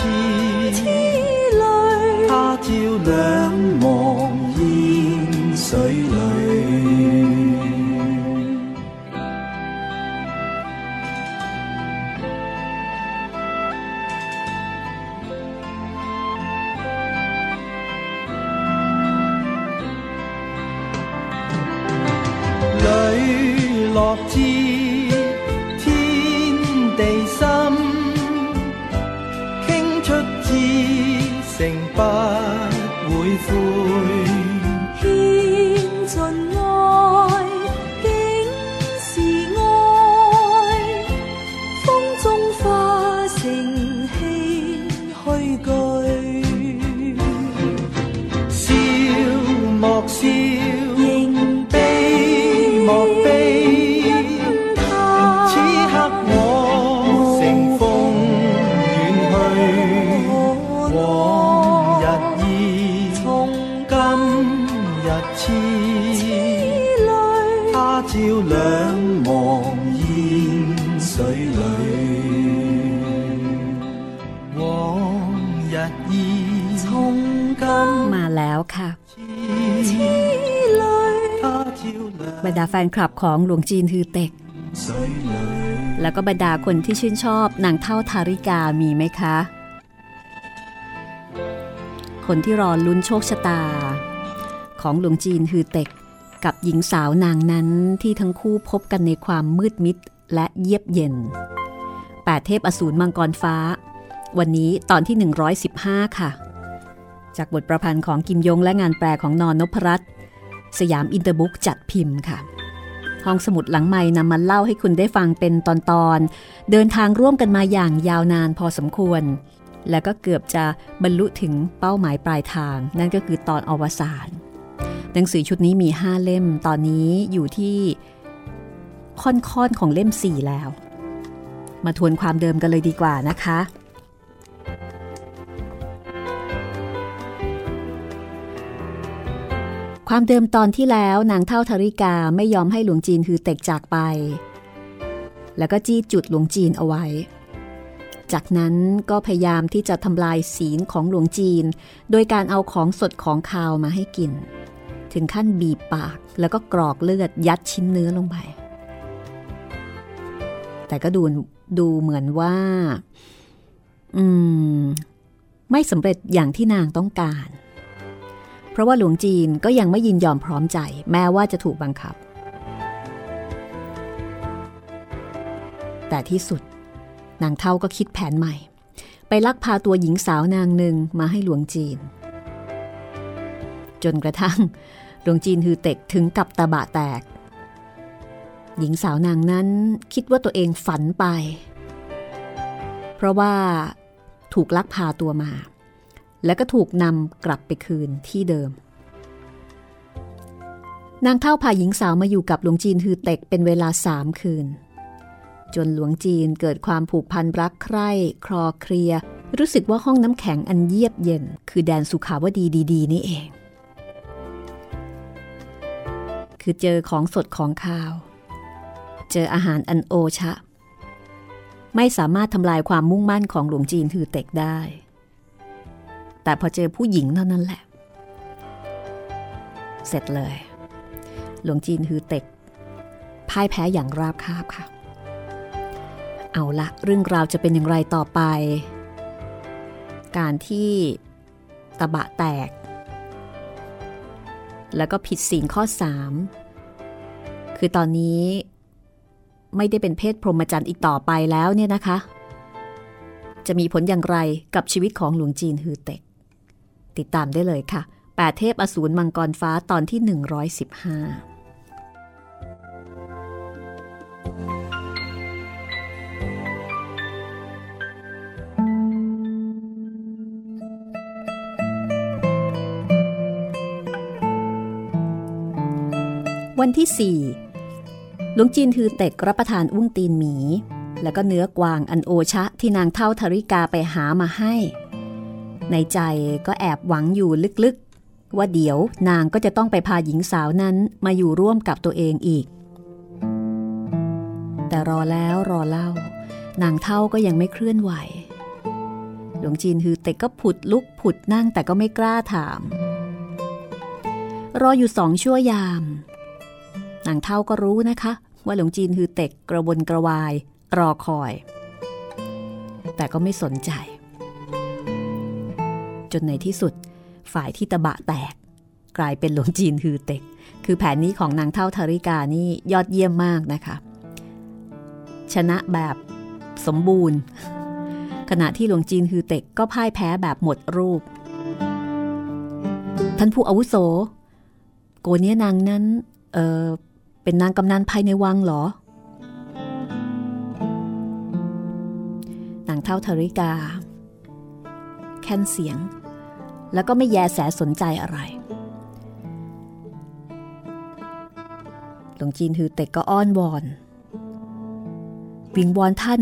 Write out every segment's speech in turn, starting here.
น ของหลวงจีนฮือเต็ก แล้วก็บรรดาคนที่ชื่นชอบนางเท่าทาริกามีไหมคะ คนที่รอลุ้นโชคชะตา ของหลวงจีนฮือเต็ก กับหญิงสาวนางนั้นที่ทั้งคู่พบกันในความมืดมิดและเยียบเย็นแปดเทพอสูรมังกรฟ้า วันนี้ตอนที่ 115 ค่ะ จากบทประพันธ์ของกิมยงและงานแปลของนอนนพรัตน์สยามอินเตอร์บุ๊กจัดพิมพ์ค่ะ ห้องสมุดหลังใหม่นำมาเล่าให้คุณได้ฟังเป็นตอนๆ เดินทางร่วมกันมาอย่างยาวนานพอสมควร และก็เกือบจะบรรลุถึงเป้าหมายปลายทาง นั่นก็คือตอนอวสานหนังสือชุดนี้มี 5 เล่มตอนนี้อยู่ที่ค่อนๆของเล่ม 4 แล้ว มาทวนความเดิมกันเลยดีกว่านะคะ ความเดิมตอนที่แล้วนางเท่าธริกาไม่ยอมให้หลวงจีนคือเตกจากไป แล้วก็จี้จุดหลวงจีนเอาไว้ จากนั้นก็พยายามที่จะทำลายศีลของหลวงจีน โดยการเอาของสดของคาวมาให้กิน ถึงขั้นบีบปากแล้วก็กรอกเลือดยัดชิ้นเนื้อลงไป แต่ก็ดูดูเหมือนว่า อืม ไม่สำเร็จอย่างที่นางต้องการ เพราะว่าหลวงจีนก็ยังไม่ยินยอมพร้อมใจ แม้ว่าจะถูกบังคับ แต่ที่สุด นางเท่าก็คิดแผนใหม่ ไปลักพาตัวหญิงสาวนางหนึ่งมาให้หลวงจีน จนกระทั่งหลวงจีนฮือเต็กถึงกับตาบะแตก หญิงสาวนางนั้นคิดว่าตัวเองฝันไป เพราะว่าถูกลักพาตัวมา แล้วก็ถูกนำกลับไปคืนที่เดิม นางเท่าพาหญิงสาวมาอยู่กับหลวงจีนฮือเต็กเป็นเวลาสามคืน จนหลวงจีนเกิดความผูกพันรักใคร่คลอเคลีย รู้สึกว่าห้องน้ำแข็งอันเยียบเย็น คือแดนสุขาวดีดีๆ นี่เอง คือเจอของสดของข้าว เจออาหารอันโอชะ ไม่สามารถทำลายความมุ่งมั่นของหลวงจีนฮือเต็กได้ แต่พอเจอผู้หญิงเท่านั้นแหละ เสร็จเลย หลวงจีนฮือเต็กพ่ายแพ้อย่างราบคาบค่ะ เอาละเรื่องราวจะเป็นอย่างไรต่อไป การที่ตะบะแตก แล้วก็ผิดศีลข้อ 3 คือตอนนี้ไม่ได้เป็นเพศพรหมจรรย์อีกต่อไปแล้วเนี่ยนะคะ จะมีผลอย่างไรกับชีวิตของหลวงจีนฮือเต็ก ติดตามได้เลยค่ะแปดเทพอสูรมังกรฟ้าตอนที่ 115วันที่4หลวงจีนถือเต็กรับประทานอุ้งตีนหมี แล้วก็เนื้อกวางอันโอชะที่นางเท่าธริกาไปหามาให้ ในใจก็แอบหวังอยู่ลึกๆ ว่าเดี๋ยวนางก็จะต้องไปพาหญิงสาวนั้นมาอยู่ร่วมกับตัวเองอีก แต่รอแล้วรอเล่า นางเท่าก็ยังไม่เคลื่อนไหว หลวงจีนฮือเต็กก็ผุดลุกผุดนั่งแต่ก็ไม่กล้าถาม รออยู่สองชั่วยาม นางเท่าก็รู้นะคะ ว่าหลวงจีนฮือเต็กกระวนกระวาย รอคอย แต่ก็ไม่สนใจ จนในที่สุด ฝ่ายที่ตะบะแตก กลายเป็นหลวงจีนฮือเต็ก คือแผนนี้ของนางเท่าธาริกานี่ยอดเยี่ยมมากนะคะ ชนะแบบสมบูรณ์ ขณะที่หลวงจีนฮือเต็กก็พ่ายแพ้แบบหมดรูป ท่านผู้อาวุโส โกเนียนางนั้นเออเป็นนางกำนันภายในวังเหรอ นางเท่าธริกา แค่นเสียง แล้วก็ไม่แยแสสนใจอะไร หลวงจีนฮือเต็กก็อ้อนวอน วิงวอนท่าน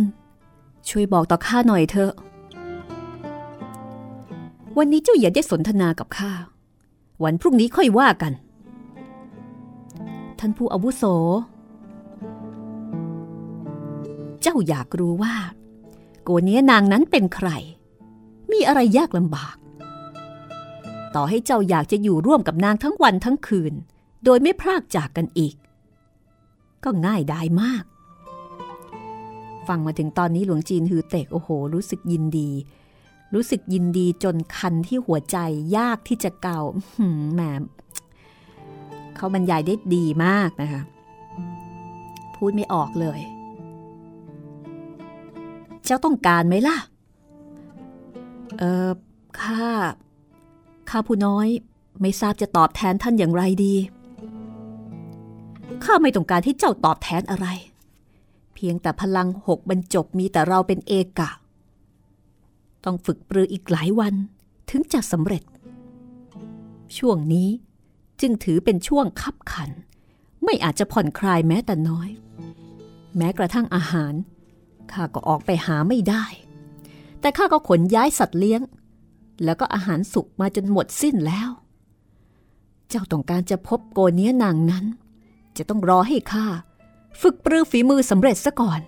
ช่วยบอกต่อข้าหน่อยเถอะ วันนี้เจ้าอย่าได้สนทนากับข้า วันพรุ่งนี้ค่อยว่ากัน ท่านผู้อาวุโส เจ้าอยากรู้ว่า โกเนี้ยนางนั้นเป็นใคร มีอะไรยากลำบาก ต่อให้เจ้าอยากจะอยู่ร่วมกับนางทั้งวันทั้งคืน โดยไม่พรากจากกันอีก ก็ง่ายได้มาก ฟังมาถึงตอนนี้หลวงจีนฮือเตกโอ้โห รู้สึกยินดี รู้สึกยินดีจนคันที่หัวใจยากที่จะเกาแหมเขาบรรยายได้ดีมากนะคะ พูดไม่ออกเลย เจ้าต้องการไหมล่ะ เออข้า ข้าผู้น้อยไม่ทราบจะตอบแทนท่านอย่างไรดี ข้าไม่ต้องการที่เจ้าตอบแทนอะไร เพียงแต่พลังหกบรรจบมีแต่เราเป็นเอกะ ต้องฝึกปรืออีกหลายวันถึงจะสำเร็จ ช่วงนี้จึงถือเป็นช่วงคับขัน ไม่อาจจะผ่อนคลายแม้แต่น้อย แม้กระทั่งอาหารข้าก็ออกไปหาไม่ได้ แต่ข้าก็ขนย้ายสัตว์เลี้ยง แล้วก็อาหารสุกมาจนหมดสิ้นแล้ว เจ้าต้องการจะพบโกเนี้ยนางนั้น จะต้องรอให้ข้าฝึกปรือฝีมือสำเร็จซะก่อน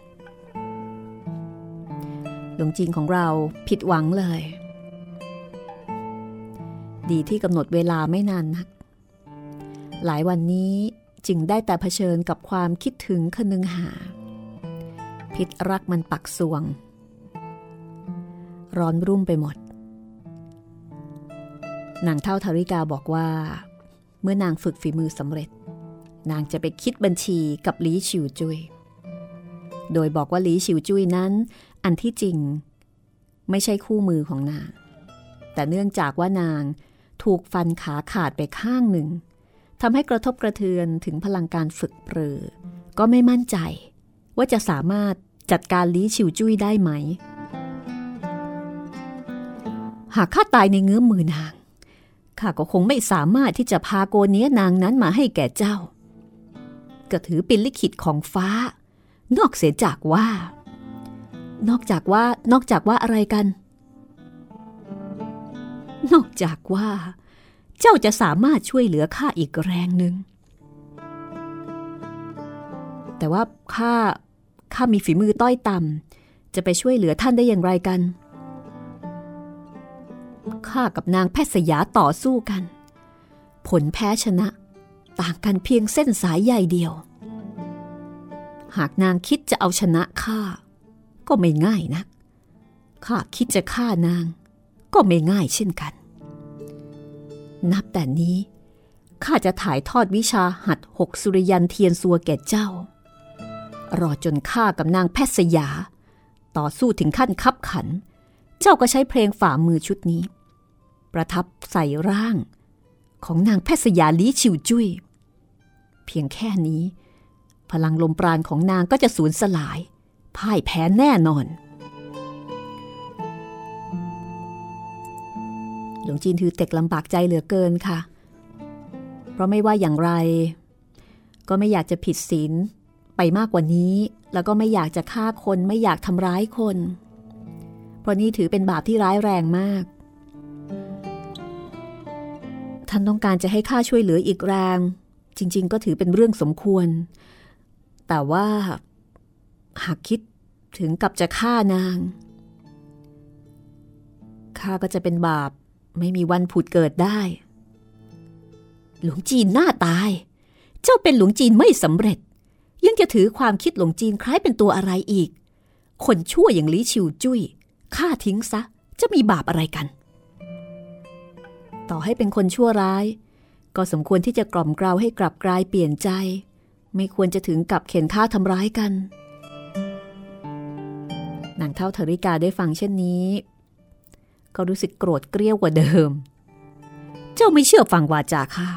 หลวงจีนของเราผิดหวังเลย ดีที่กำหนดเวลาไม่นานนัก หลายวันนี้จึงได้แต่เผชิญกับความคิดถึงคนึงหา พิษรักมันปักสวง ร้อนรุ่มไปหมด นางเท่าธาริกาบอกว่า เมื่อนางฝึกฝีมือสำเร็จ นางจะไปคิดบัญชีกับลีชิวจุย โดยบอกว่าลีชิวจุยนั้น อันที่จริง ไม่ใช่คู่มือของนาง แต่เนื่องจากว่านางถูกฟันขาขาดไปข้างหนึ่งทำให้กระทบกระเทือนถึงพลังการฝึกเปรือ ก็ไม่มั่นใจ ว่าจะสามารถจัดการลี้ชิวจุ้ยได้ไหม หากข้าตายในเงื้อมมือนาง ข้าก็คงไม่สามารถที่จะพาโกเนี้ยนางนั้นมาให้แก่เจ้า ก็ถือเป็นลิขิตของฟ้า นอกเสียจากว่า นอกจากว่านอกจากว่าอะไรกัน นอกจากว่า เจ้าจะสามารถช่วยเหลือข้าอีกแรงหนึ่งแต่ว่าข้าข้ามีฝีมือต้อยต่ำจะไปช่วยเหลือท่านได้อย่างไรกัน ข้ากับนางแพทย์สยาต่อสู้กัน ผลแพ้ชนะ ต่างกันเพียงเส้นสายใยเดียว หากนางคิดจะเอาชนะข้าก็ไม่ง่ายนักข้าคิดจะฆ่านาง ก็ไม่ง่ายเช่นกัน นับแต่นี้ข้าจะถ่ายทอดวิชาหัดหกสุริยันเทียนสัวแก่เจ้า รอจนข้ากับนางแพทย์สยา ต่อสู้ถึงขั้นคับขัน เจ้าก็ใช้เพลงฝ่ามือชุดนี้ ประทับใส่ร่างของนางแพทย์สยาลีชิวจุย้ย เพียงแค่นี้ พลังลมปราณของนางก็จะสูญสลาย พ่ายแพ้แน่นอน หลวงจีนถือเต็กลำบากใจเหลือเกินค่ะ เพราะไม่ว่าอย่างไร ก็ไม่อยากจะผิดศีลไปมากกว่านี้ แล้วก็ไม่อยากจะฆ่าคนไม่อยากทำร้ายคน เพราะนี่ถือเป็นบาปที่ร้ายแรงมาก ท่านต้องการจะให้ข้าช่วยเหลืออีกแรง จริง ๆ ก็ถือเป็นเรื่องสมควร แต่ว่าหากคิดถึงกับจะฆ่านางข้าก็จะเป็นบาปไม่มีวันผุดเกิดได้ หลวงจีนหน้าตาย เจ้าเป็นหลวงจีนไม่สำเร็จ ยังจะถือความคิดหลวงจีนคล้ายเป็นตัวอะไรอีก คนชั่วอย่างลีชิวจุย้ย ฆ่าทิ้งซะ จะมีบาปอะไรกัน ต่อให้เป็นคนชั่วร้าย ก็สมควรที่จะกล่อมเกลาให้กลับกลายเปลี่ยนใจ ไม่ควรจะถึงกับเข็นฆ่าทำร้ายกันนางเท่าธริกาได้ฟังเช่นนี้ ก็รู้สึกโกรธเกรี้ยวกว่าเดิม เจ้าไม่เชื่อฟังวาจาข้า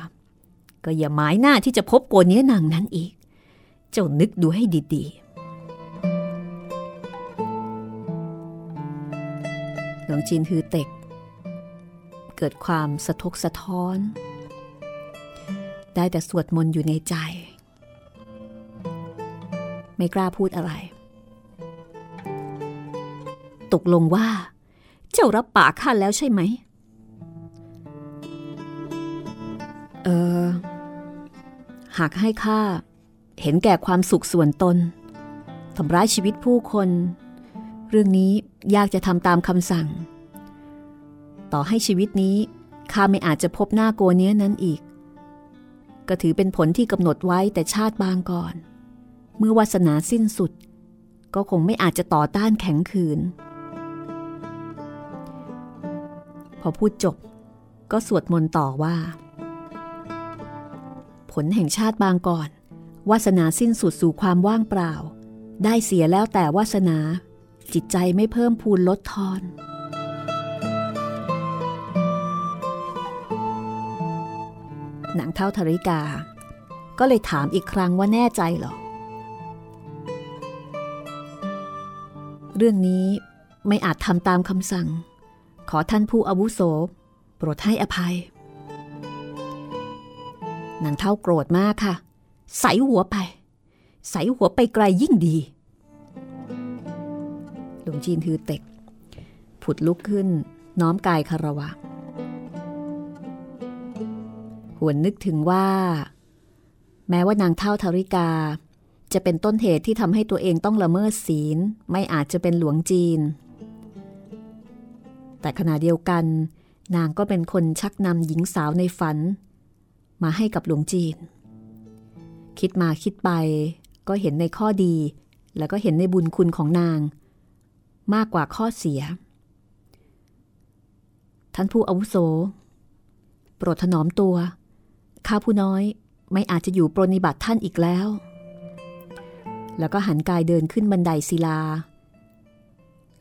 ก็อย่าหมายหน้าที่จะพบโกเนี้ยนางนั้นอีก เจ้านึกดูให้ดีๆ หลวงจีนฮือเต็ก เกิดความสะทกสะท้อน ได้แต่สวดมนต์อยู่ในใจ ไม่กล้าพูดอะไร ตกลงว่า เจ้ารับปากข้าแล้วใช่ไหม เออ หากให้ข้าเห็นแก่ความสุขส่วนตนทำร้ายชีวิตผู้คน เรื่องนี้ ยากจะทำตามคำสั่ง ต่อให้ชีวิตนี้ข้าไม่อาจจะพบหน้าโกเนี้ยนั้นอีก ก็ถือเป็นผลที่กำหนดไว้แต่ชาติบางก่อน เมื่อวาสนาสิ้นสุด ก็คงไม่อาจจะต่อต้านแข็งขืน พอพูดจบ ก็สวดมนต์ต่อว่า ผลแห่งชาติบางก่อนวาสนาสิ้นสุดสู่ความว่างเปล่า ได้เสียแล้วแต่วาสนา จิตใจไม่เพิ่มพูนลดทอน นางเท่าธริกา ก็เลยถามอีกครั้งว่าแน่ใจหรอ เรื่องนี้ไม่อาจทำตามคำสั่ง ขอท่านผู้อาวุโส โปรดให้อภัย นางเท่าโกรธมากค่ะ ใส่หัวไป ใส่หัวไปไกลยิ่งดี หลวงจีนฮือเต็ก ผุดลุกขึ้น น้อมกายคารวะ หวนนึกถึงว่า แม้ว่านางเท่าธริกา จะเป็นต้นเหตุที่ทำให้ตัวเองต้องละเมิดศีล ไม่อาจจะเป็นหลวงจีน แต่ขณะเดียวกัน นางก็เป็นคนชักนำหญิงสาวในฝัน มาให้กับหลวงจีน คิดมาคิดไปก็เห็นในข้อดีแล้วก็เห็นในบุญคุณของนาง มากกว่าข้อเสีย ท่านผู้อาวุโส โปรดถนอมตัว ข้าผู้น้อยไม่อาจจะอยู่ปรนิบัติท่านอีกแล้ว แล้วก็หันกายเดินขึ้นบันไดศิลา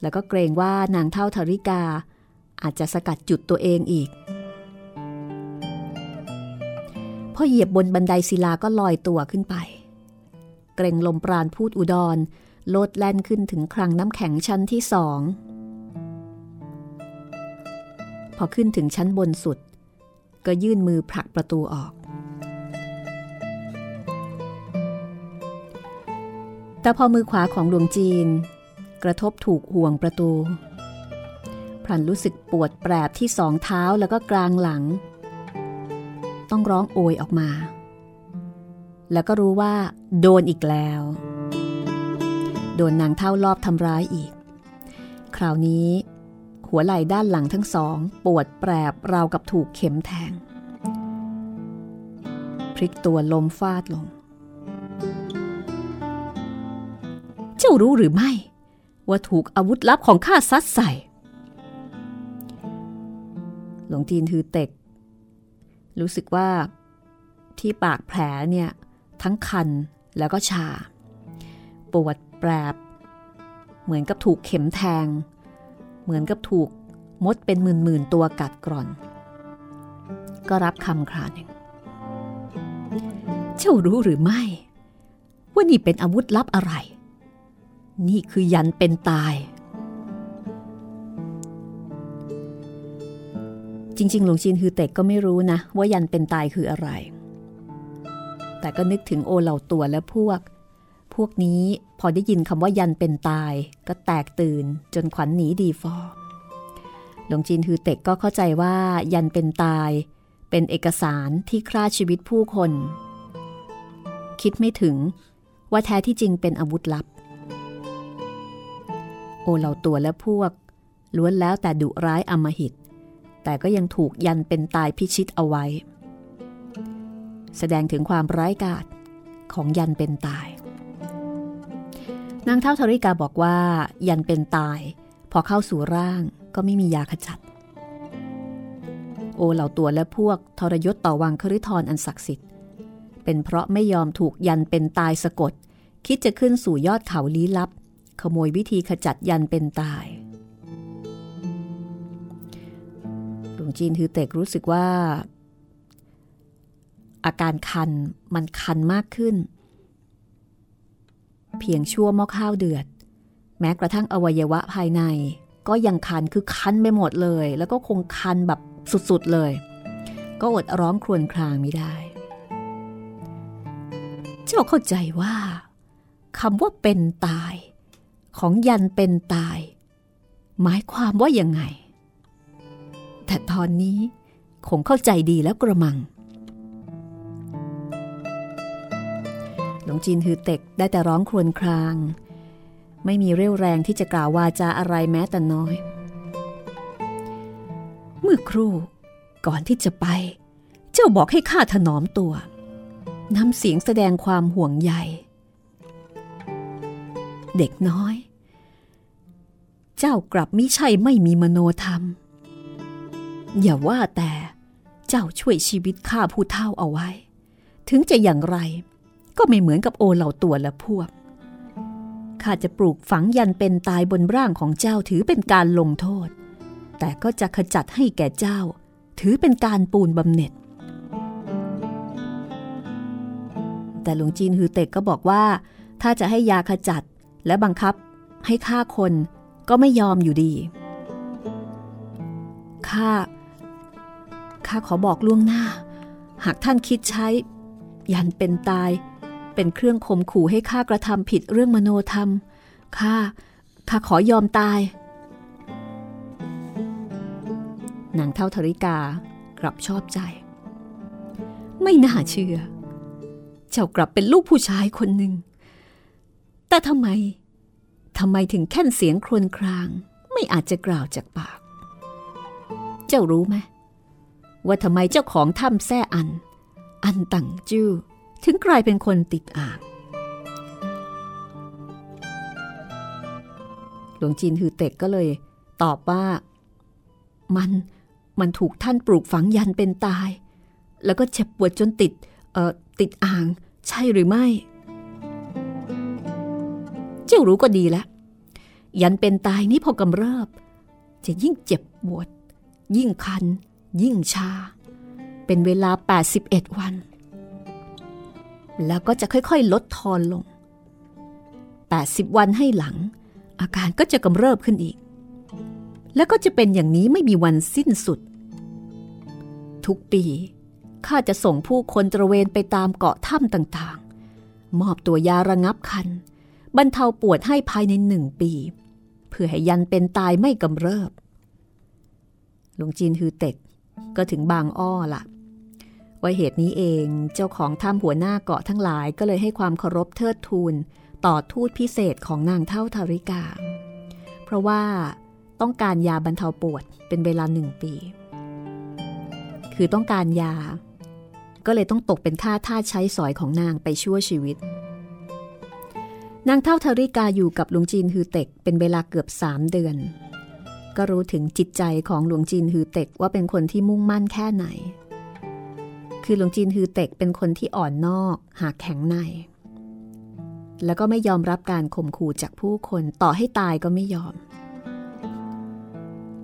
แล้วก็เกรงว่านางเท่าธริกา อาจจะสกัดจุดตัวเองอีก พอเหยียบบนบันไดศิลาก็ลอยตัวขึ้นไป เกรงลมปราณพูดอุดร โลดแล่นขึ้นถึงคลังน้ำแข็งชั้นที่สอง พอขึ้นถึงชั้นบนสุด ก็ยื่นมือผลักประตูออก แต่พอมือขวาของหลวงจีน กระทบถูกห่วงประตู พลันรู้สึกปวดแปรบที่สองเท้าแล้วก็กลางหลัง ต้องร้องโอยออกมา แล้วก็รู้ว่า โดนอีกแล้ว โดนนางเท่ารอบทำร้ายอีก คราวนี้ หัวไหล่ด้านหลังทั้งสอง ปวดแปรบราวกับถูกเข็มแทง พลิกตัวลมฟาดลง เจ้ารู้หรือไม่ ว่าถูกอาวุธลับของข้าซัดใส่ หลวงจีนถือเต็ก รู้สึกว่าที่ปากแผลเนี่ย ทั้งคันแล้วก็ชา ปวดแปรบ เหมือนกับถูกเข็มแทง เหมือนกับถูกมดเป็นหมื่นหมื่นตัวกัดกร่อน ก็รับคำคราหนึ่งเจ้ารู้หรือไม่ ว่านี่เป็นอาวุธลับอะไร นี่คือยันเป็นตาย จริงๆ หลวงจีนฮือเต็กก็ไม่รู้นะ ว่ายันเป็นตายคืออะไร แต่ก็นึกถึงโอเหล่าตัวและพวก พวกนี้พอได้ยินคำว่ายันเป็นตาย ก็แตกตื่นจนขวัญหนีดีฟอหลวงจีนฮือเต็กก็เข้าใจว่ายันเป็นตาย เป็นเอกสารที่ฆ่าชีวิตผู้คน คิดไม่ถึงว่าแท้ที่จริงเป็นอาวุธลับ โอเหล่าตัวและพวก ล้วนแล้วแต่ดุร้ายอมหิต แต่ก็ยังถูกยันเป็นตายพิชิตเอาไว้ แสดงถึงความร้ายกาจของยันเป็นตาย นางเท่าธริกาบอกว่ายันเป็นตาย พอเข้าสู่ร่างก็ไม่มียาขจัด โอเหล่าตัวและพวกทรยศต่อวังคริทรอันศักดิ์สิทธิ์ เป็นเพราะไม่ยอมถูกยันเป็นตายสะกด คิดจะขึ้นสู่ยอดเขาลี้ลับ ขโมยวิธีขจัดยันเป็นตายหลวงจีนทือเต็กรู้สึกว่า อาการคันมันคันมากขึ้น เพียงชั่วหม้อข้าวเดือด แม้กระทั่งอวัยวะภายใน ก็ยังคันคือคันไปหมดเลย แล้วก็คงคันแบบสุดๆเลย ก็อดร้องครวญครางไม่ได้ เจ้าเข้าใจว่าคำว่าเป็นตาย ของยันเป็นตาย หมายความว่ายังไง แต่ตอนนี้คงเข้าใจดีแล้วกระมัง หลวงจีนฮือเต็กได้แต่ร้องครวญคราง ไม่มีเรี่ยวแรงที่จะกล่าววาจาอะไรแม้แต่น้อย เมื่อครู่ก่อนที่จะไป เจ้าบอกให้ข้าถนอมตัวนำเสียงแสดงความห่วงใยเด็กน้อย เจ้ากลับมิใช่ไม่มีมโนธรรม อย่าว่าแต่เจ้าช่วยชีวิตข้าผู้เท่าเอาไว้ ถึงจะอย่างไร ก็ไม่เหมือนกับโอเหล่าตัวและพวก ข้าจะปลูกฝังยันเป็นตายบนร่างของเจ้าถือเป็นการลงโทษ แต่ก็จะขจัดให้แก่เจ้า ถือเป็นการปูนบำเหน็จ แต่หลวงจีนฮือเต็กก็บอกว่า ถ้าจะให้ยาขจัดและบังคับให้ฆ่าคนก็ไม่ยอมอยู่ดี ข้า ข้าขอบอกล่วงหน้า หากท่านคิดใช้ ยันเป็นตาย เป็นเครื่องข่มขู่ให้ข้ากระทำผิดเรื่องมโนธรรม ข้า ข้าขอยอมตาย นางเท่าธริกากลับชอบใจ ไม่น่าเชื่อ เจ้ากลับเป็นลูกผู้ชายคนหนึ่ง แต่ทำไม ทำไมถึงแค่นเสียงครวญคราง ไม่อาจจะกล่าวจากปาก เจ้ารู้ไหมว่าทำไมเจ้าของถ้ำแซ่อัน อันตังจู้อ ถึงกลายเป็นคนติดอ่างหลวงจีนฮือเต็กก็เลย ตอบว่า มันมันถูกท่านปลูกฝังยันเป็นตาย แล้วก็เจ็บปวดจนติดเอ่อติดอ่าง ใช่หรือไม่ เจ้ารู้ก็ดีแล้วยันเป็นตายนี้พอกำเริบ จะยิ่งเจ็บปวด ยิ่งคัน ยิ่งชา เป็นเวลา 81 วัน แล้วก็จะค่อยๆ ลดทอนลง 80 วันให้หลัง อาการก็จะกำเริบขึ้นอีก แล้วก็จะเป็นอย่างนี้ไม่มีวันสิ้นสุด ทุกปีข้าจะส่งผู้คนตระเวนไปตามเกาะถ้ำต่างๆ มอบตัวยาระงับคัน บรรเทาปวดให้ภายในหนึ่งปี เพื่อให้ยันเป็นตายไม่กำเริบ หลวงจีนฮือเต็กก็ถึงบางอ้อละ ว่าเหตุนี้เองเจ้าของถ้ำหัวหน้าเกาะทั้งหลายก็เลยให้ความเคารพเทิดทูนต่อทูตพิเศษของนางเท่าทาริกา เพราะว่าต้องการยาบรรเทาปวดเป็นเวลาหนึ่งปี คือต้องการยา ก็เลยต้องตกเป็นค่าท่าใช้สอยของนางไปชั่วชีวิต นางเท่าทาริกาอยู่กับหลวงจีนฮือเต็กเป็นเวลาเกือบสามเดือน ก็รู้ถึงจิตใจของหลวงจีนฮือเต็กว่าเป็นคนที่มุ่งมั่นแค่ไหน คือหลวงจีนฮือเต็กเป็นคนที่อ่อนนอก หากแข็งใน แล้วก็ไม่ยอมรับการข่มขู่จากผู้คนต่อให้ตายก็ไม่ยอม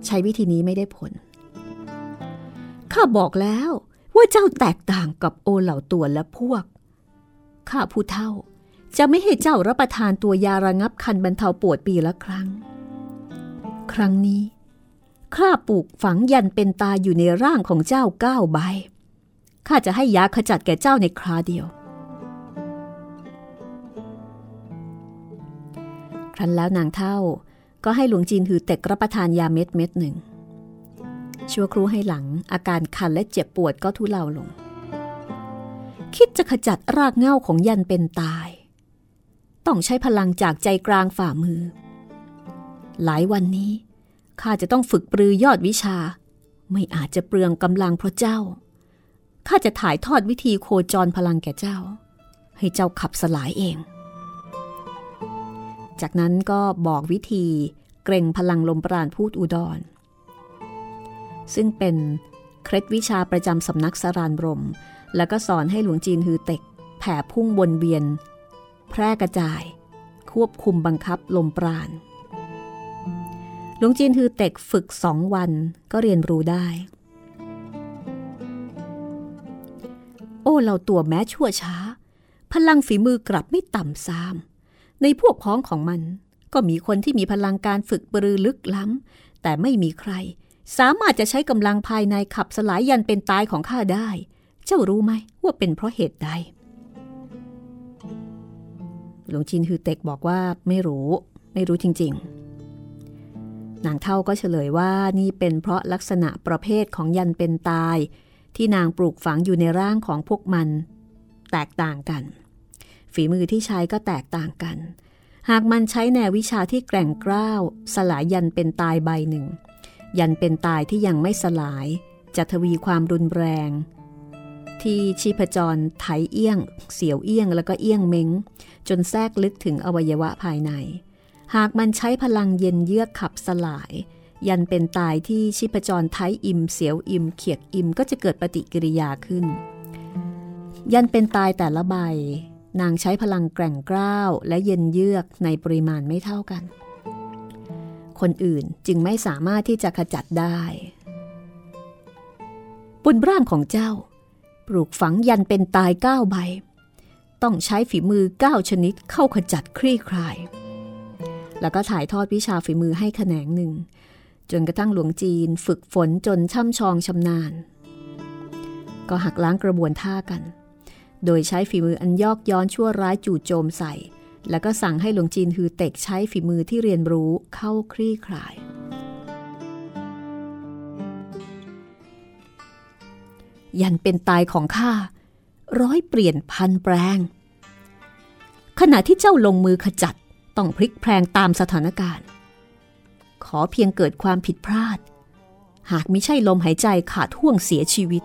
ใช้วิธีนี้ไม่ได้ผล ข้าบอกแล้วว่าเจ้าแตกต่างกับโอเหล่าตัวและพวก ข้าผู้เท่าจะไม่ให้เจ้ารับประทานตัวยาระงับคันบรรเทาปวดปีละครั้ง ครั้งนี้ข้าปลูกฝังยันเป็นตาอยู่ในร่างของเจ้าเก้าใบ ข้าจะให้ยาขจัดแก่เจ้าในคราเดียว ครั้นแล้วนางเท่าก็ให้หลวงจีนหือเต็กรับประทานยาเม็ดเม็ดหนึ่ง ชั่วครู่ให้หลังอาการคันและเจ็บปวดก็ทุเลาลง คิดจะขจัดรากเหง้าของยันเป็นตาย ต้องใช้พลังจากใจกลางฝ่ามือ หลายวันนี้ข้าจะต้องฝึกปรือยอดวิชา ไม่อาจจะเปลืองกำลังเพราะเจ้า ข้าจะถ่ายทอดวิธีโคจรพลังแก่เจ้า ให้เจ้าขับสลายเอง จากนั้นก็บอกวิธีเกรงพลังลมปราณพูดอุดร ซึ่งเป็นเคล็ดวิชาประจำสำนักสารานบรม แล้วก็สอนให้หลวงจีนฮือเต็ก แผ่พุ่งวนเวียน แพร่กระจาย ควบคุมบังคับลมปราณหลวงจีนฮือเต็กฝึกสองวันก็เรียนรู้ได้ โอ้เราตัวแม้ชั่วช้า พลังฝีมือกลับไม่ต่ำซาม ในพวกพ้องของมัน ก็มีคนที่มีพลังการฝึกปรือลึกล้ำ แต่ไม่มีใคร สามารถจะใช้กำลังภายในขับสลายยันเป็นตายของข้าได้ เจ้ารู้ไหมว่าเป็นเพราะเหตุใดหลวงชินฮือเต็กบอกว่าไม่รู้ ไม่รู้จริง ๆ นางเท่าก็เฉลยว่านี่เป็นเพราะลักษณะประเภทของยันเป็นตาย ที่นางปลูกฝังอยู่ในร่างของพวกมัน แตกต่างกัน ฝีมือที่ใช้ก็แตกต่างกัน หากมันใช้แนววิชาที่แกร่งกร้าว สลายยันเป็นตายใบหนึ่ง ยันเป็นตายที่ยังไม่สลาย จะทวีความรุนแรง ที่ชีพจรไถเอี้ยง เสียวเอี้ยงแล้วก็เอี้ยงเม้ง จนแทรกลึกถึงอวัยวะภายใน หากมันใช้พลังเย็นเยือกขับสลาย ยันเป็นตายที่ชีพจรไทอิม เสียวอิม เขียดอิมก็จะเกิดปฏิกิริยาขึ้น ยันเป็นตายแต่ละใบ นางใช้พลังแกร่งกร้าวและเย็นเยือกในปริมาณไม่เท่ากัน คนอื่นจึงไม่สามารถที่จะขจัดได้บนร่างของเจ้า ปลูกฝังยันเป็นตายเก้าใบ ต้องใช้ฝีมือเก้าชนิดเข้าขจัดคลี่คลาย แล้วก็ถ่ายทอดวิชาฝีมือให้แขนงหนึ่ง จนกระทั่งหลวงจีนฝึกฝนจนช่ำชองชำนาญ ก็หักล้างกระบวนท่ากัน โดยใช้ฝีมืออันยอกย้อนชั่วร้ายจู่โจมใส่ แล้วก็สั่งให้หลวงจีนฮือเต็กใช้ฝีมือที่เรียนรู้เข้าคลี่คลาย ยันเป็นตายของข้าร้อยเปลี่ยนพันแปลง ขณะที่เจ้าลงมือขจัดต้องพลิกแพลงตามสถานการณ์ ขอเพียงเกิดความผิดพลาด หากไม่ใช่ลมหายใจขาดห่วงเสียชีวิต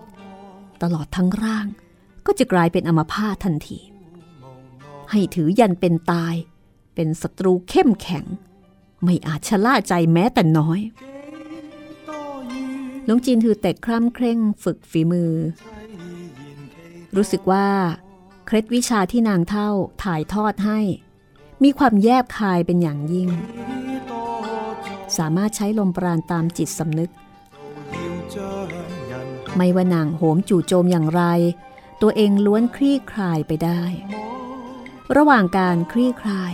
ตลอดทั้งร่างก็จะกลายเป็นอมพาตทันที ให้ถือยันเป็นตาย เป็นศัตรูเข้มแข็ง ไม่อาจชะล่าใจแม้แต่น้อยหลวงจีนถือเต็กคร่ำเคร่งฝึกฝีมือ รู้สึกว่า เคล็ดวิชาที่นางเท่าถ่ายทอดให้ มีความแยบคายเป็นอย่างยิ่ง สามารถใช้ลมปราณตามจิตสำนึก ไม่ว่านางโหมจู่โจมอย่างไร ตัวเองล้วนคลี่คลายไปได้ ระหว่างการคลี่คลาย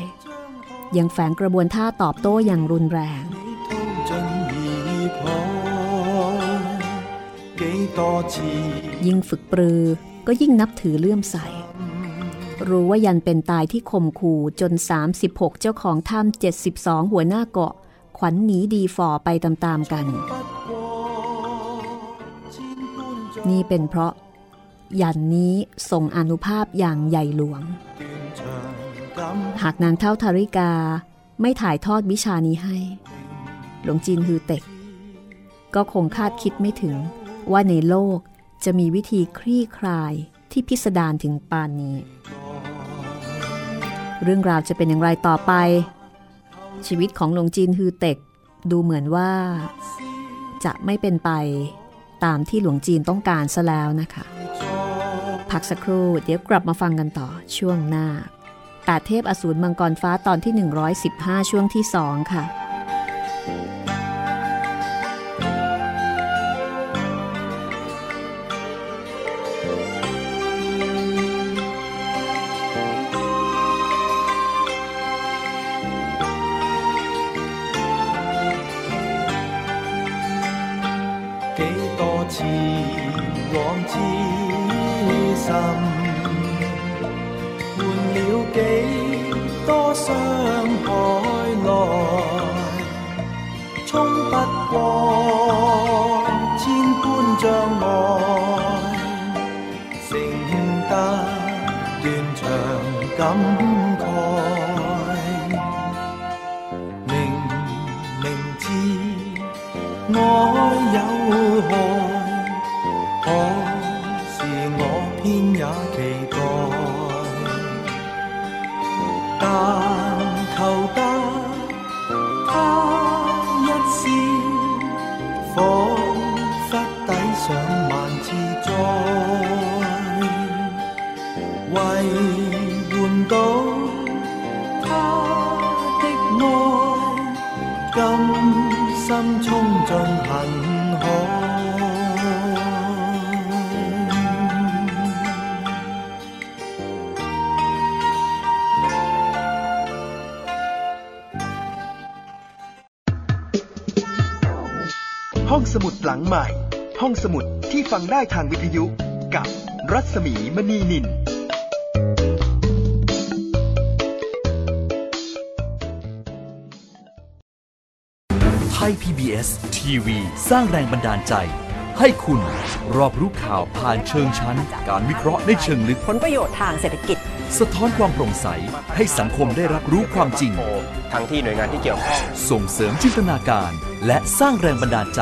ยังแฝงกระบวนท่าตอบโต้อย่างรุนแรงยิ่งฝึกปรือ ก็ยิ่งนับถือเลื่อมใส รู้ว่ายันเป็นตายที่คมขู่จน 36 เจ้าของถ้ำ72 หัวหน้าเกาะ ขวัญหนีดีฝ่อไปตามๆกัน นี่เป็นเพราะ ยันนี้ส่งอนุภาพอย่างใหญ่หลวง หากนางเท่าทาริกาไม่ถ่ายทอดวิชานี้ให้ หลวงจีนฮือเต็ก ก็คงคาดคิดไม่ถึงว่าในโลกจะมีวิธีคลี่คลายที่พิสดารถึงปานนี้ เรื่องราวจะเป็นอย่างไรต่อไป ชีวิตของหลวงจีนฮือเต็กดูเหมือนว่า จะไม่เป็นไปตามที่หลวงจีนต้องการซะแล้วนะคะ พักสักครู่เดี๋ยวกลับมาฟังกันต่อช่วงหน้าแปดเทพอสูรมังกรฟ้าตอนที่ 115 ช่วงที่ 2 ค่ะ 偏也期待，但求得他一笑，仿佛抵上万次灾，为换到他的爱，甘心冲进恨。 ฟังได้ทางวิทยุกับรัศมีมณีนิน ไทย PBS ทีวีสร้างแรงบันดาลใจ ให้คุณรอบรู้ข่าวผ่านเชิงชั้น การวิเคราะห์ในเชิงลึก ผลประโยชน์ทางเศรษฐกิจ สะท้อนความโปร่งใส ให้สังคมได้รับรู้ความจริง ทั้งที่หน่วยงานที่เกี่ยวข้องส่งเสริมจินตนาการ และสร้างแรงบันดาลใจ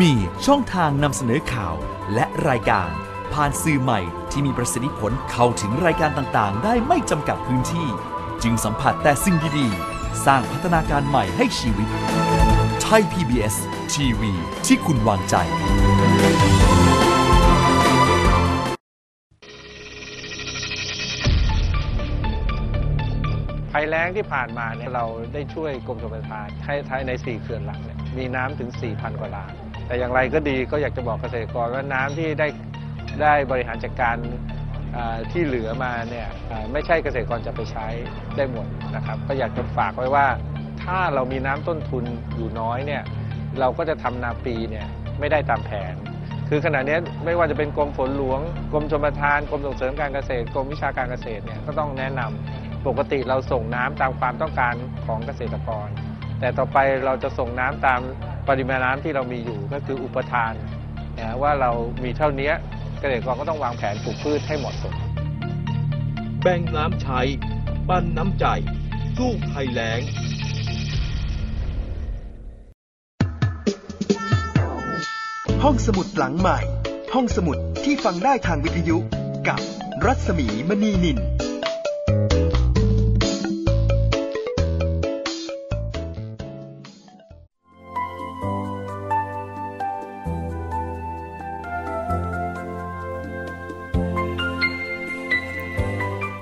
มีช่องทางนำเสนอข่าวและรายการ ผ่านสื่อใหม่ที่มีประสิทธิผลเข้าถึงรายการต่างๆ ได้ไม่จำกัดพื้นที่ จึงสัมผัสแต่สิ่งดีๆ สร้างพัฒนาการใหม่ให้ชีวิต ไทย PBS ทีวีที่คุณวางใจภัยแล้งที่ผ่านมาเนี่ยเราได้ช่วยกรมชลประทานให้ท้ายใน 4 เขื่อนหลักเนี่ยมีน้ำถึง 4,000 กว่าล้าน แต่อย่างไรก็ดีก็อยากจะบอกเกษตรกรว่าน้ำที่ได้ได้บริหารจัดการที่เหลือมาเนี่ยไม่ใช่เกษตรกรจะไปใช้ได้หมดนะครับ ก็อยากจะฝากไว้ว่าถ้าเรามีน้ำต้นทุนอยู่น้อยเนี่ยเราก็จะทำนาปีเนี่ยไม่ได้ตามแผน คือขณะนี้ไม่ว่าจะเป็นกรมฝนหลวง กรมชลประทานกรมส่งเสริมการเกษตรกรมวิชาการเกษตรเนี่ยก็ต้องแนะนำปกติเราส่งน้ำตามความต้องการของเกษตรกร แต่ต่อไปเราจะส่งน้ำตามปริมาณน้ำที่เรามีอยู่ก็คืออุปทานนะว่าเรามีเท่านี้เกษตรกรก็ต้องวางแผนปลูกพืชให้เหมาะสม แบ่งน้ำใช้ปั้นน้ำใจสู้ภัยแล้งห้องสมุดหลังใหม่ ห้องสมุดที่ฟังได้ทางวิทยุกับรัศมีมณีนิน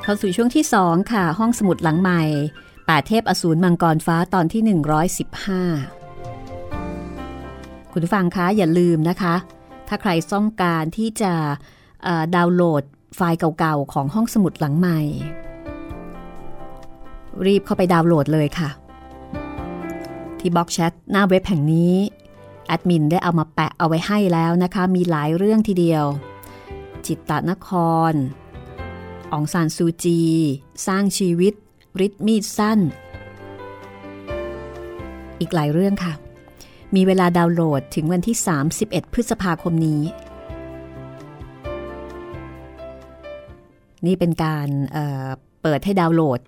เข้าสู่ช่วงที่สองค่ะ ห้องสมุดหลังใหม่ ป่าเทพอสูรมังกรฟ้าตอนที่ 115 คุณผู้ฟังคะอย่าลืมนะคะ ถ้าใครต้องการที่จะดาวน์โหลดไฟล์เก่าๆ ของห้องสมุดหลังใหม่ รีบเข้าไปดาวน์โหลดเลยค่ะ ที่บล็อกแชทหน้าเว็บแห่งนี้แอดมินได้เอามาแปะเอาไว้ให้แล้วนะคะ มีหลายเรื่องทีเดียว จิตตนคร องซานซูจี สร้างชีวิตริดมีดสั้น อีกหลายเรื่องค่ะ มีเวลาดาวน์โหลดถึงวันที่ 31 พฤษภาคมนี้ นี่เป็นการเเปิดให้ดาวน์โหลด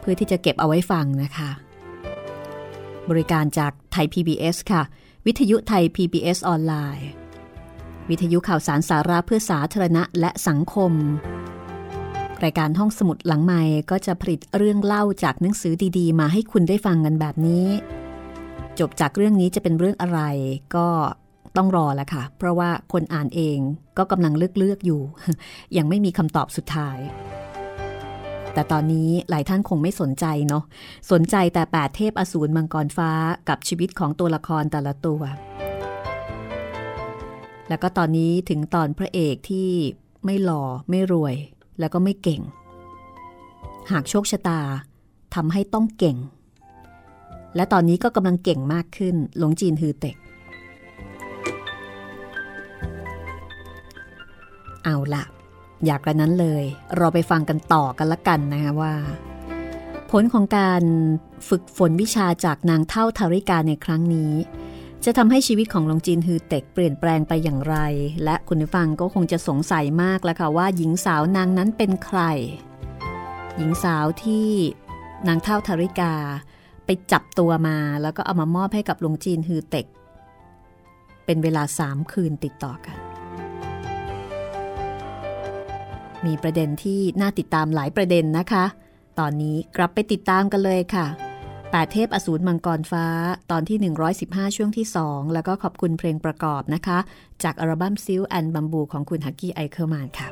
เพื่อที่จะเก็บเอาไว้ฟังนะคะ บริการจากไทย PBS ค่ะ วิทยุไทย PBS ออนไลน์วิทยุข่าวสารสาระเพื่อสาธารณะและสังคม รายการห้องสมุดหลังใหม่ก็จะผลิตเรื่องเล่าจากหนังสือดีๆ มาให้คุณได้ฟังกันแบบนี้ จบจากเรื่องนี้จะเป็นเรื่องอะไร ก็ต้องรอแล้วค่ะ เพราะว่าคนอ่านเองก็กำลังเลือกเลือกอยู่ ยังไม่มีคำตอบสุดท้าย แต่ตอนนี้หลายท่านคงไม่สนใจเนาะสนใจแต่แปดเทพอสูรมังกรฟ้ากับชีวิตของตัวละครแต่ละตัว แล้วก็ตอนนี้ถึงตอนพระเอกที่ไม่หล่อไม่รวย แล้วก็ไม่เก่ง หากโชคชะตาทำให้ต้องเก่ง และตอนนี้ก็กำลังเก่งมากขึ้น หลงจีนฮือเต็ก เอาละอยากกระนั้นเลย เราไปฟังกันต่อกันละกันนะคะว่า ผลของการฝึกฝนวิชาจากนางเท่าทาริกาในครั้งนี้ จะทำให้ชีวิตของหลวงจีนฮือเต็กเปลี่ยนแปลงไปอย่างไร และคุณผู้ฟังก็คงจะสงสัยมากแล้วค่ะว่าหญิงสาวนางนั้นเป็นใคร หญิงสาวที่นางเท่าธาริกา ไปจับตัวมาแล้วก็เอามามอบให้กับหลวงจีนฮือเต็ก เป็นเวลาสามคืนติดต่อกัน มีประเด็นที่น่าติดตามหลายประเด็นนะคะ ตอนนี้กลับไปติดตามกันเลยค่ะ 8 เทพอสูรมังกรฟ้า ตอนที่ 115 ช่วงที่ 2 แล้วก็ขอบคุณเพลงประกอบนะคะ จากอัลบั้ม Silk and Bamboo ของคุณฮักกี้ไอเคอร์มานค่ะ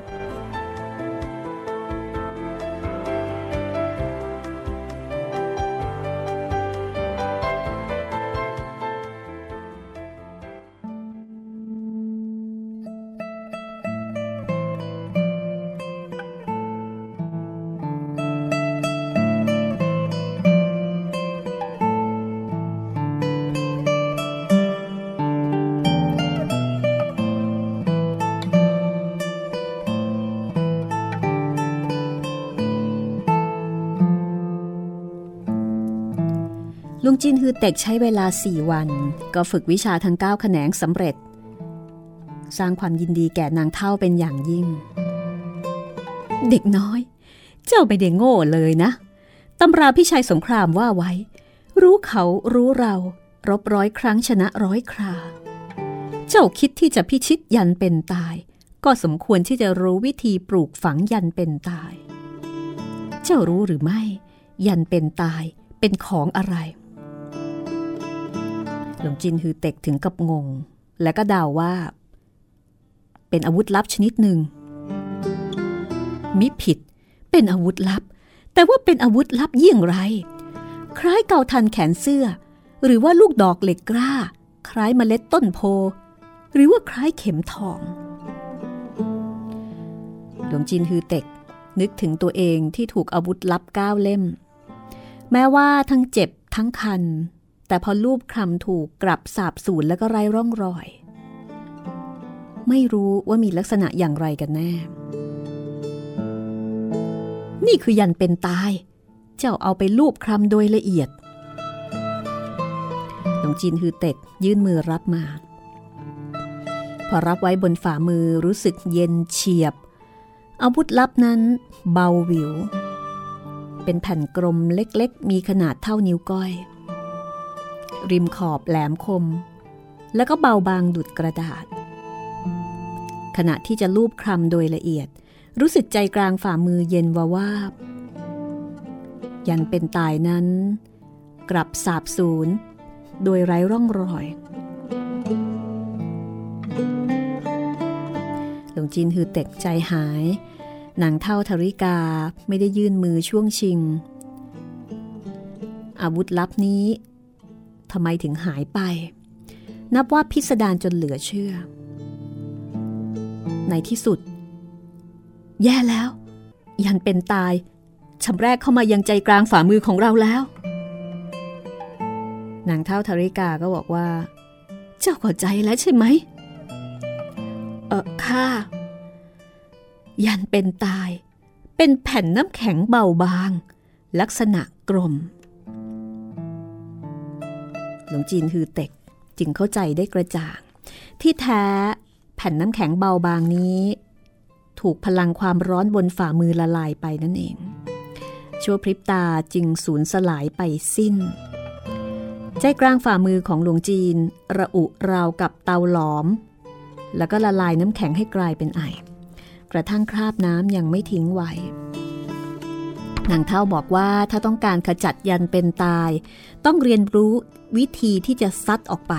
ฮือเต็กใช้เวลาสี่วัน ก็ฝึกวิชาทั้งเก้าแขนงสำเร็จ สร้างความยินดีแก่นางเท่าเป็นอย่างยิ่ง เด็กน้อย เจ้าไม่ได้โง่เลยนะตำราพี่ชัยสงครามว่าไว้ รู้เขารู้เรา รบร้อยครั้งชนะร้อยครา เจ้าคิดที่จะพิชิตยันเป็นตาย ก็สมควรที่จะรู้วิธีปลูกฝังยันเป็นตาย เจ้ารู้หรือไม่ ยันเป็นตายเป็นของอะไร หลวงจินฮือเต็กถึงกับงง และก็ดาวว่า เป็นอาวุธลับชนิดหนึ่ง มิผิด เป็นอาวุธลับ แต่ว่าเป็นอาวุธลับยิ่งไร คล้ายเกาทันแขนเสื้อ หรือว่าลูกดอกเหล็กกล้า คล้ายเมล็ดต้นโพ หรือว่าคล้ายเข็มทองหลวงจินฮือเต็กนึกถึงตัวเองที่ถูกอาวุธลับก้าวเล่ม แม้ว่าทั้งเจ็บทั้งคัน แต่พอรูปคลำถูกกลับสาบสูญแล้วก็ไร้ร่องรอย ไม่รู้ว่ามีลักษณะอย่างไรกันแน่ นี่คือยันเป็นตาย เจ้าเอาไปรูปคลำโดยละเอียดหลวงจีนฮือเต็ดยื่นมือรับมา พอรับไว้บนฝ่ามือรู้สึกเย็นเฉียบ อาวุธลับนั้นเบาวิว เป็นแผ่นกลมเล็กๆ มีขนาดเท่านิ้วก้อย ริมขอบแหลมคม แล้วก็เบาบางดุดกระดาษ ขณะที่จะลูบคลำโดยละเอียด รู้สึกใจกลางฝ่ามือเย็นวาวาบ ยันเป็นตายนั้น กลับสาบสูญโดยไร้ร่องรอยหลวงจีนฮือเต็กใจหาย นางเท่าธริกาไม่ได้ยื่นมือช่วงชิง อาวุธลับนี้ ทำไมถึงหายไป นับว่าพิสดารจนเหลือเชื่อ ในที่สุด แย่แล้ว ยันเป็นตายชำแรกเข้ามายังใจกลางฝ่ามือของเราแล้วนางเท่าธริกาก็บอกว่า เจ้าเข้าใจแล้วใช่ไหม เออข้ายันเป็นตาย เป็นแผ่นน้ำแข็งเบาบาง ลักษณะกลม หลวงจีนฮือเต็กจึงเข้าใจได้กระจ่าง ที่แท้แผ่นน้ำแข็งเบาบางนี้ ถูกพลังความร้อนบนฝ่ามือละลายไปนั่นเอง ชั่วพริบตาจึงสูญสลายไปสิ้น ใจกลางฝ่ามือของหลวงจีน ระอุราวกับเตาหลอม แล้วก็ละลายน้ำแข็งให้กลายเป็นไอกระทั่งคราบน้ำยังไม่ทิ้งไว้ นางเท่าบอกว่าถ้าต้องการขจัดยันเป็นตาย ต้องเรียนรู้วิธีที่จะซัดออกไป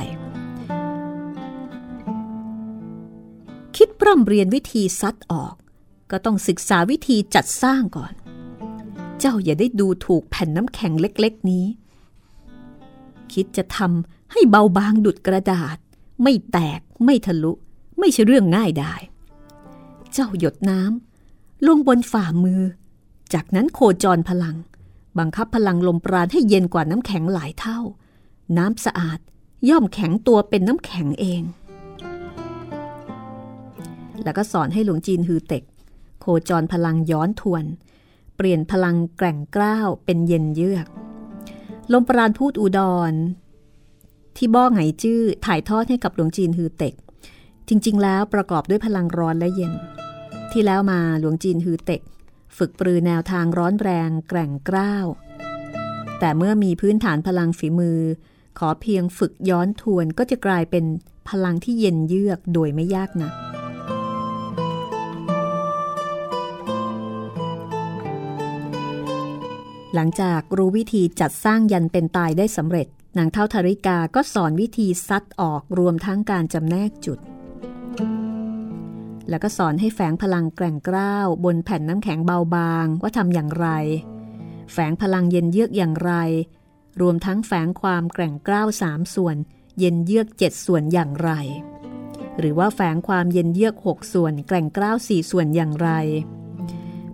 คิดปร่ำเรียนวิธีซัดออก ก็ต้องศึกษาวิธีจัดสร้างก่อน เจ้าอย่าได้ดูถูกแผ่นน้ำแข็งเล็กๆนี้ คิดจะทำให้เบาบางดุดกระดาษ ไม่แตกไม่ทะลุ ไม่ใช่เรื่องง่ายได้ เจ้าหยดน้ำลงบนฝ่ามือ จากนั้นโคจรพลัง บังคับพลังลมปราณให้เย็นกว่าน้ำแข็งหลายเท่า น้ำสะอาดย่อมแข็งตัวเป็นน้ำแข็งเอง แล้วก็สอนให้หลวงจีนฮือเต็ก โคจรพลังย้อนทวน เปลี่ยนพลังแกร่งกล้าวเป็นเย็นเยือก ลมปราณพูดอุดร ที่บ้อไงจื้อถ่ายทอดให้กับหลวงจีนฮือเต็ก จริง ๆ แล้วประกอบด้วยพลังร้อนและเย็น ที่แล้วมาหลวงจีนฮือเต็ก ฝึกปรือแนวทางร้อนแรงแกร่งกล้าว แต่เมื่อมีพื้นฐานพลังฝีมือ ขอเพียงฝึกย้อนทวนก็จะกลายเป็นพลังที่เย็นเยือกโดยไม่ยากนะักหลังจากรู้วิธีจัดสร้างยันเป็นตายได้สำเร็จ นางเท่าธาริกาก็สอนวิธีซัดออกรวมทั้งการจำแนกจุด แล้วก็สอนให้แฝงพลังแกร่งกล้าวบนแผ่นน้ำแข็งเบาบางว่าทำอย่างไร แฝงพลังเย็นเยือกอย่างไร รวมทั้งแฝงความแกร่งกล้าวสามส่วน เย็นเยือกเจ็ดส่วนอย่างไร หรือว่าแฝงความเย็นเยือกหกส่วน แกร่งกล้าวสี่ส่วนอย่างไร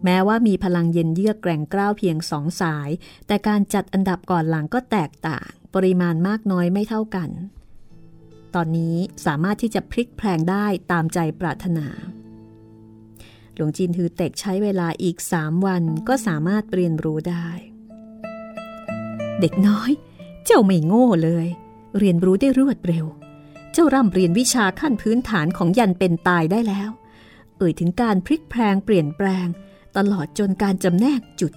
แม้ว่ามีพลังเย็นเยือกแกร่งกล้าวเพียงสองสาย แต่การจัดอันดับก่อนหลังก็แตกต่าง ปริมาณมากน้อยไม่เท่ากัน ตอนนี้สามารถที่จะพลิกแพลงได้ตามใจปรารถนา หลวงจีนทือเต็กใช้เวลาอีกสามวันก็สามารถเรียนรู้ได้ เด็กน้อย เจ้าไม่โง่เลย เรียนรู้ได้รวดเร็ว เจ้าร่ำเรียนวิชาขั้นพื้นฐานของยันเป็นตายได้แล้ว เอ่ยถึงการพลิกแพลงเปลี่ยนแปลง ตลอดจนการจำแนกจุด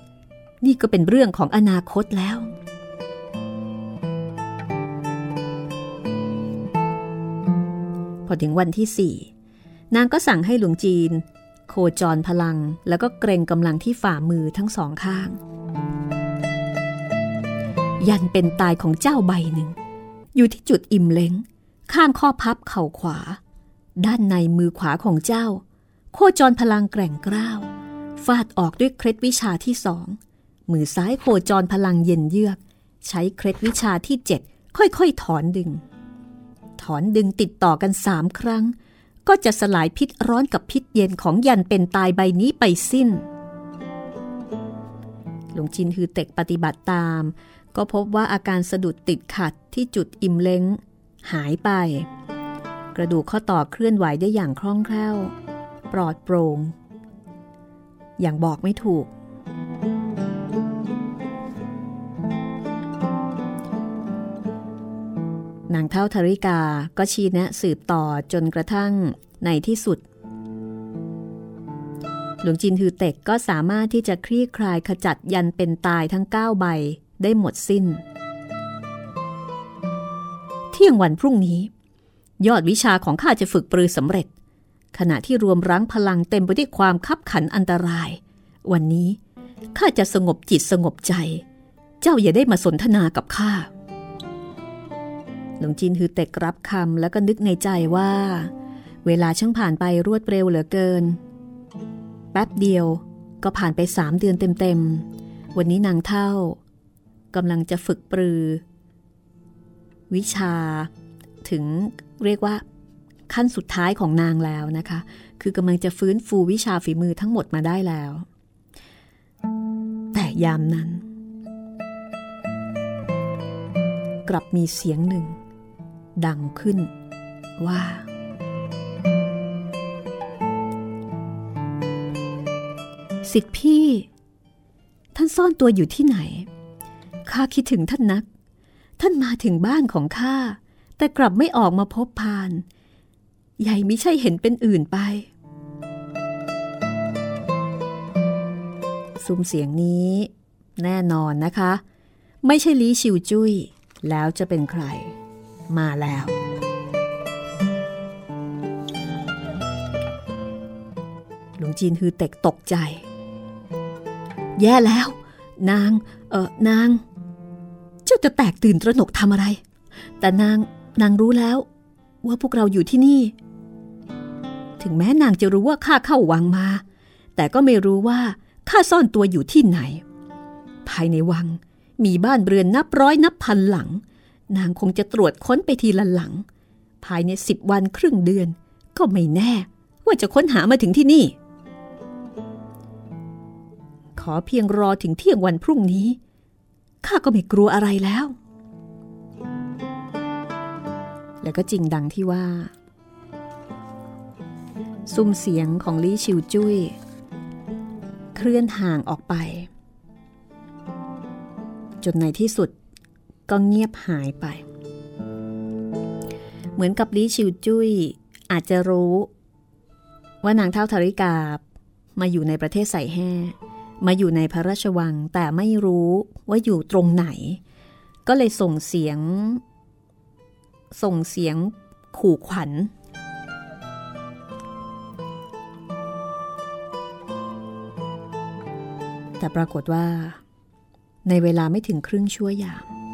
นี่ก็เป็นเรื่องของอนาคตแล้ว พอถึงวันที่สี่นางก็สั่งให้หลวงจีน โคจรพลังแล้วก็เกรงกำลังที่ฝ่ามือทั้งสองข้าง ยันเป็นตายของเจ้าใบหนึ่ง อยู่ที่จุดอิ่มเล้ง ข้างข้อพับเข่าขวา ด้านในมือขวาของเจ้า โคจรพลังแกร่งกล้าว ฟาดออกด้วยเคล็ดวิชาที่สอง มือซ้ายโคจรพลังเย็นเยือก ใช้เคล็ดวิชาที่เจ็ดค่อยๆถอนดึง ถอนดึงติดต่อกันสามครั้ง ก็จะสลายพิษร้อนกับพิษเย็นของยันเป็นตายใบนี้ไปสิ้น หลวงจินฮือเต็กปฏิบัติตาม ก็พบว่าอาการสะดุดติดขัดที่จุดอิ่มเล้ง หายไป กระดูกข้อต่อเคลื่อนไหวได้อย่างคล่องแคล่ว ปลอดโปร่งอย่างบอกไม่ถูก นางเท่าธริกาก็ชี้แนะสืบต่อจนกระทั่งในที่สุด หลวงจินฮือเต็กก็สามารถที่จะคลี่คลายขจัดยันเป็นตายทั้ง 9 ใบได้หมดสิ้น เที่ยงวันพรุ่งนี้ ยอดวิชาของข้าจะฝึกปรือสำเร็จ ขณะที่รวมรั้งพลังเต็มไปด้วยความคับขันอันตราย วันนี้ข้าจะสงบจิตสงบใจ เจ้าอย่าได้มาสนทนากับข้า หลวงจีนฮือเต็กรับคำแล้วก็นึกในใจว่า เวลาช่างผ่านไปรวดเร็วเหลือเกิน แป๊บเดียวก็ผ่านไปสามเดือนเต็มๆ วันนี้นางเท่ากำลังจะฝึกปรือ วิชา ถึงเรียกว่า ขั้นสุดท้ายของนางแล้วนะคะ คือกำลังจะฟื้นฟูวิชาฝีมือทั้งหมดมาได้แล้ว แต่ยามนั้น กลับมีเสียงหนึ่ง ดังขึ้น ว่า สิทธิพี่ ท่านซ่อนตัวอยู่ที่ไหน ข้าคิดถึงท่านนัก ท่านมาถึงบ้านของข้า แต่กลับไม่ออกมาพบพาน ใหญ่ไม่ใช่เห็นเป็นอื่นไปซุ้มเสียงนี้ แน่นอนนะคะ ไม่ใช่ลีชิวจุ้ยแล้วจะเป็นใคร มาแล้ว หลวงจีนฮือเต็กตกใจ แย่แล้ว นาง เออนาง เจ้าจะแตกตื่นตระหนกทำอะไร แต่นาง นางรู้แล้ว ว่าพวกเราอยู่ที่นี่ ถึงแม้นางจะรู้ว่าข้าเข้าวังมา แต่ก็ไม่รู้ว่าข้าซ่อนตัวอยู่ที่ไหน ภายในวังมีบ้านเรือนนับร้อยนับพันหลัง นางคงจะตรวจค้นไปทีละหลัง ภายในสิบวันครึ่งเดือน ก็ไม่แน่ ว่าจะค้นหามาถึงที่นี่ ขอเพียงรอถึงเที่ยงวันพรุ่งนี้ ข้าก็ไม่กลัวอะไรแล้ว แล้วก็จริงดังที่ว่า ซุ้มเสียงของลี่ชิวจุย้ย เคลื่อนห่างออกไป จนในที่สุด ก็เงียบหายไป เหมือนกับลีชิวจุ้ยอาจจะรู้ ว่านางเท่าธาริกา มาอยู่ในประเทศใส่แห่มาอยู่ในพระราชวังแต่ไม่รู้ว่าอยู่ตรงไหน ก็เลยส่งเสียง ส่งเสียงขู่ขวัญ แต่ปรากฏว่า ในเวลาไม่ถึงครึ่งชั่วยาม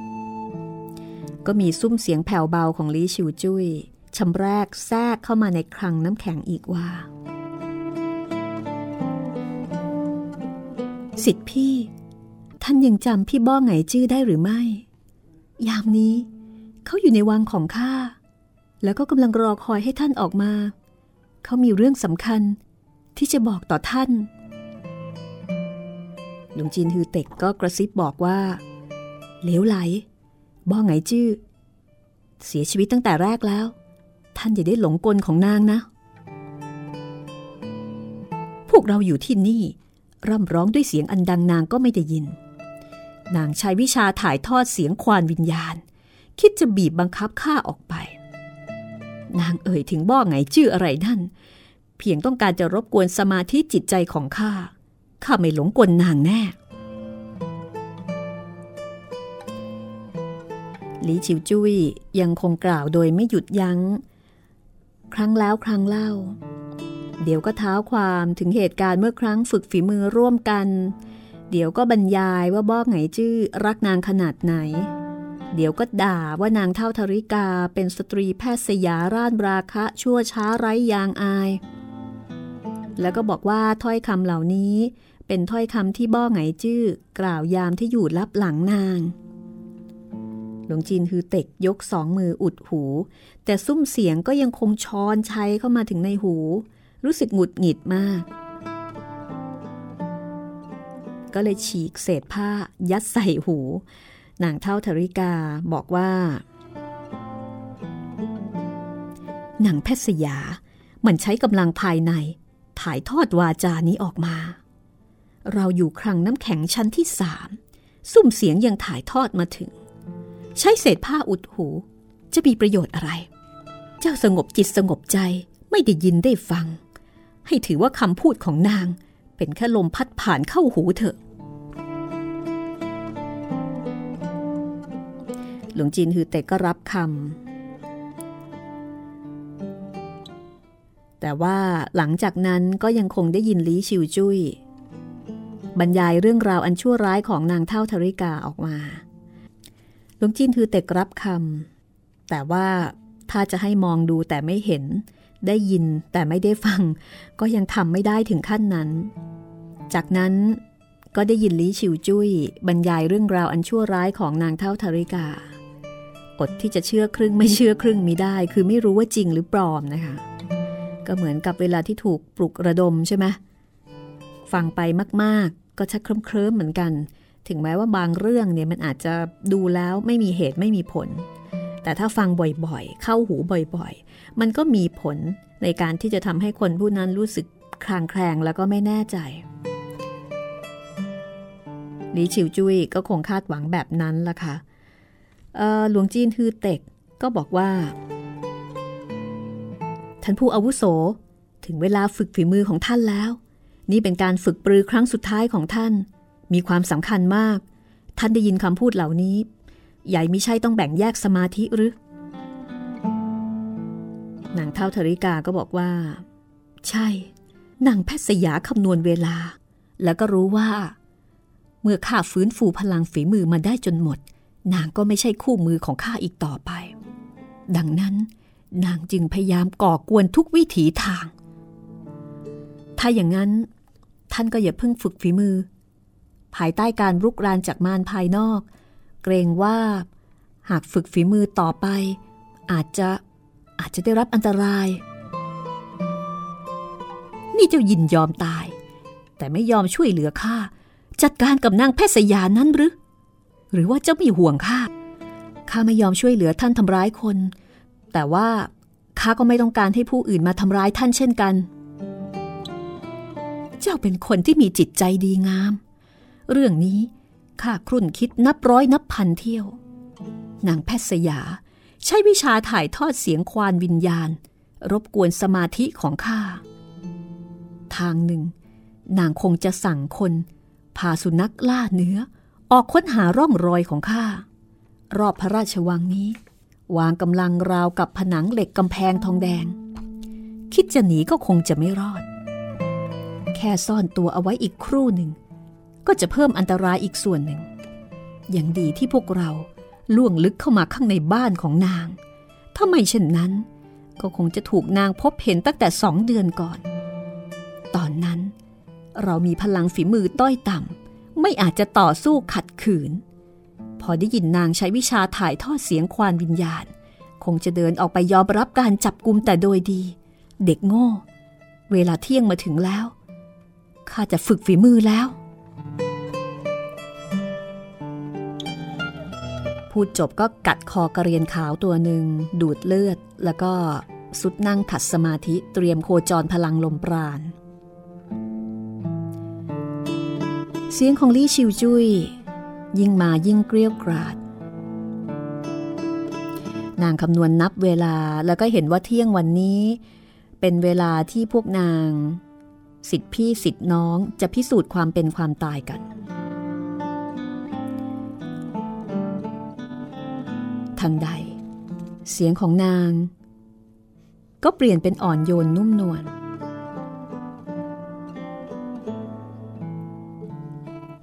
ก็มีซุ้มเสียงแผ่วเบาของลีชิวจุย้ยชำแรกแทรกเข้ามาในคลังน้ำแข็งอีกว่า สิทธิพี่ ท่านยังจำพี่บ้อไงจื้อได้หรือไม่ ยามนี้ เขาอยู่ในวังของข้า แล้วก็กำลังรอคอยให้ท่านออกมา เขามีเรื่องสำคัญที่จะบอกต่อท่านหลวงจีนฮือเต็กก็กระซิบบอกว่า เหลวไหล บ้อไงจื้อ เสียชีวิตตั้งแต่แรกแล้ว ท่านอย่าได้หลงกลของนางนะ พวกเราอยู่ที่นี่ร่ำร้องด้วยเสียงอันดังนางก็ไม่ได้ยิน นางใช้วิชาถ่ายทอดเสียงควานวิญญาณ คิดจะบีบบังคับข้าออกไป นางเอ่ยถึงบ้อไงชื่ออะไรนั่น เพียงต้องการจะรบกวนสมาธิจิตใจของข้าข้าไม่หลงกลนางแน่ หลีชิวจุ้ยยังคงกล่าวโดยไม่หยุดยัง้ง ครั้งแล้วครั้งเล่า เดี๋ยวก็เท้าความถึงเหตุการณ์เมื่อครั้งฝึกฝีมือร่วมกัน เดี๋ยวก็บรรยายว่าบ้อไงจื้อรักนางขนาดไหน เดี๋ยวก็ด่าว่านางเท่าธริกาเป็นสตรีแพทย์สยาร่านราคะชั่วช้าไร้ยางอาย แล้วก็บอกว่าถ้อยคำเหล่านี้เป็นถ้อยคำที่บ้อไงจื้อกล่าวยามที่อยู่ลับหลังนาง หลวงจีนฮือเต็กยกสองมืออุดหู แต่ซุ้มเสียงก็ยังคงช้อนชัยเข้ามาถึงในหู รู้สึกหงุดหงิดมาก ก็เลยฉีกเศษผ้ายัดใส่หูนางเท่าธริกาบอกว่านังแพทย์สยา มันใช้กำลังภายใน ถ่ายทอดวาจานี้ออกมา เราอยู่ครังน้ำแข็งชั้นที่สามซุ่มเสียงยังถ่ายทอดมาถึง ใช้เศษผ้าอุดหู จะมีประโยชน์อะไร เจ้าสงบจิตสงบใจไม่ได้ยินได้ฟัง ให้ถือว่าคำพูดของนาง เป็นแค่ลมพัดผ่านเข้าหูเถอะ หลวงจีนฮือเต็กก็รับคำ แต่ว่าหลังจากนั้นก็ยังคงได้ยินลีชิวจุย้ยบรรยายเรื่องราวอันชั่วร้ายของนางเท่าธริกาออกมา ลวงจีนฮือเต็กรับคำแต่ว่าถ้าจะให้มองดูแต่ไม่เห็น ได้ยินแต่ไม่ได้ฟัง ก็ยังทำไม่ได้ถึงขั้นนั้น จากนั้นก็ได้ยินลีชิวจุ้ย บรรยายเรื่องราวอันชั่วร้ายของนางเท่าธาริกา อดที่จะเชื่อครึ่งไม่เชื่อครึ่งมิได้ คือไม่รู้ว่าจริงหรือปลอมนะคะ ก็เหมือนกับเวลาที่ถูกปลุกระดมใช่ไหมฟังไปมาก ๆ ก็ชักเคลิ้มๆเหมือนกัน ถึงแม้ว่าบางเรื่องเนี่ยมันอาจจะดูแล้วไม่มีเหตุไม่มีผล แต่ถ้าฟังบ่อยๆ เข้าหูบ่อยๆ มันก็มีผลในการที่จะทำให้คนผู้นั้นรู้สึกคลางแคลงแล้วก็ไม่แน่ใจหลีฉิวจุ้ยก็คงคาดหวังแบบนั้นละค่ะหลวงจีนฮือเต็กก็บอกว่า ท่านผู้อาวุโส ถึงเวลาฝึกฝีมือของท่านแล้ว นี่เป็นการฝึกปรือครั้งสุดท้ายของท่าน มีความสำคัญมาก ท่านได้ยินคำพูดเหล่านี้ ใหญ่ไม่ใช่ต้องแบ่งแยกสมาธิหรือ นางเท่าธริกาก็บอกว่า ใช่ นางแพทย์สยาคำนวณเวลา แล้วก็รู้ว่า เมื่อข้าฟื้นฟูพลังฝีมือมาได้จนหมด นางก็ไม่ใช่คู่มือของข้าอีกต่อไป ดังนั้น นางจึงพยายามก่อกวนทุกวิถีทาง ถ้าอย่างนั้นท่านก็อย่าเพิ่งฝึกฝีมือ ภายใต้การรุกรานจากมารภายนอก เกรงว่า หากฝึกฝีมือต่อไป อาจจะอาจจะได้รับอันตราย นี่เจ้ายินยอมตาย แต่ไม่ยอมช่วยเหลือข้าจัดการกับนางแพทย์สยานั้นหรือ หรือว่าเจ้ามีห่วงข้าข้าไม่ยอมช่วยเหลือท่านทำร้ายคน แต่ว่าข้าก็ไม่ต้องการให้ผู้อื่นมาทำร้ายท่านเช่นกัน เจ้าเป็นคนที่มีจิตใจดีงาม เรื่องนี้ข้าครุ่นคิดนับร้อยนับพันเที่ยว นางแพทย์สยา ใช้วิชาถ่ายทอดเสียงควานวิญญาณ รบกวนสมาธิของข้า ทางหนึ่ง นางคงจะสั่งคนพาสุนัขล่าเนื้อ ออกค้นหาร่องรอยของข้ารอบพระราชวังนี้ วางกำลังราวกับผนังเหล็กกำแพงทองแดง คิดจะหนีก็คงจะไม่รอด แค่ซ่อนตัวเอาไว้อีกครู่หนึ่ง ก็จะเพิ่มอันตรายอีกส่วนหนึ่ง อย่างดีที่พวกเราล่วงลึกเข้ามาข้างในบ้านของนาง ถ้าไม่เช่นนั้น ก็คงจะถูกนางพบเห็นตั้งแต่สองเดือนก่อน ตอนนั้น เรามีพลังฝีมือต้อยต่ำไม่อาจจะต่อสู้ขัดขืน พอได้ยินนางใช้วิชาถ่ายทอดเสียงควานวิญญาณ คงจะเดินออกไปยอมรับการจับกุมแต่โดยดี เด็กโง่ เวลาเที่ยงมาถึงแล้วข้าจะฝึกฝีมือแล้ว พูดจบก็กัดคอกระเรียนขาวตัวหนึ่ง ดูดเลือด แล้วก็สุดนั่งขัดสมาธิเตรียมโคจรพลังลมปราณ เสียงของลี่ชิวจุย้ย ยิ่งมายิ่งเกลียวกราด นางคำนวณนับเวลาแล้วก็เห็นว่าเที่ยงวันนี้ เป็นเวลาที่พวกนาง สิทธิพี่สิทธิน้องจะพิสูจน์ความเป็นความตายกัน ทันใด เสียงของนาง ก็เปลี่ยนเป็นอ่อนโยนนุ่มนวล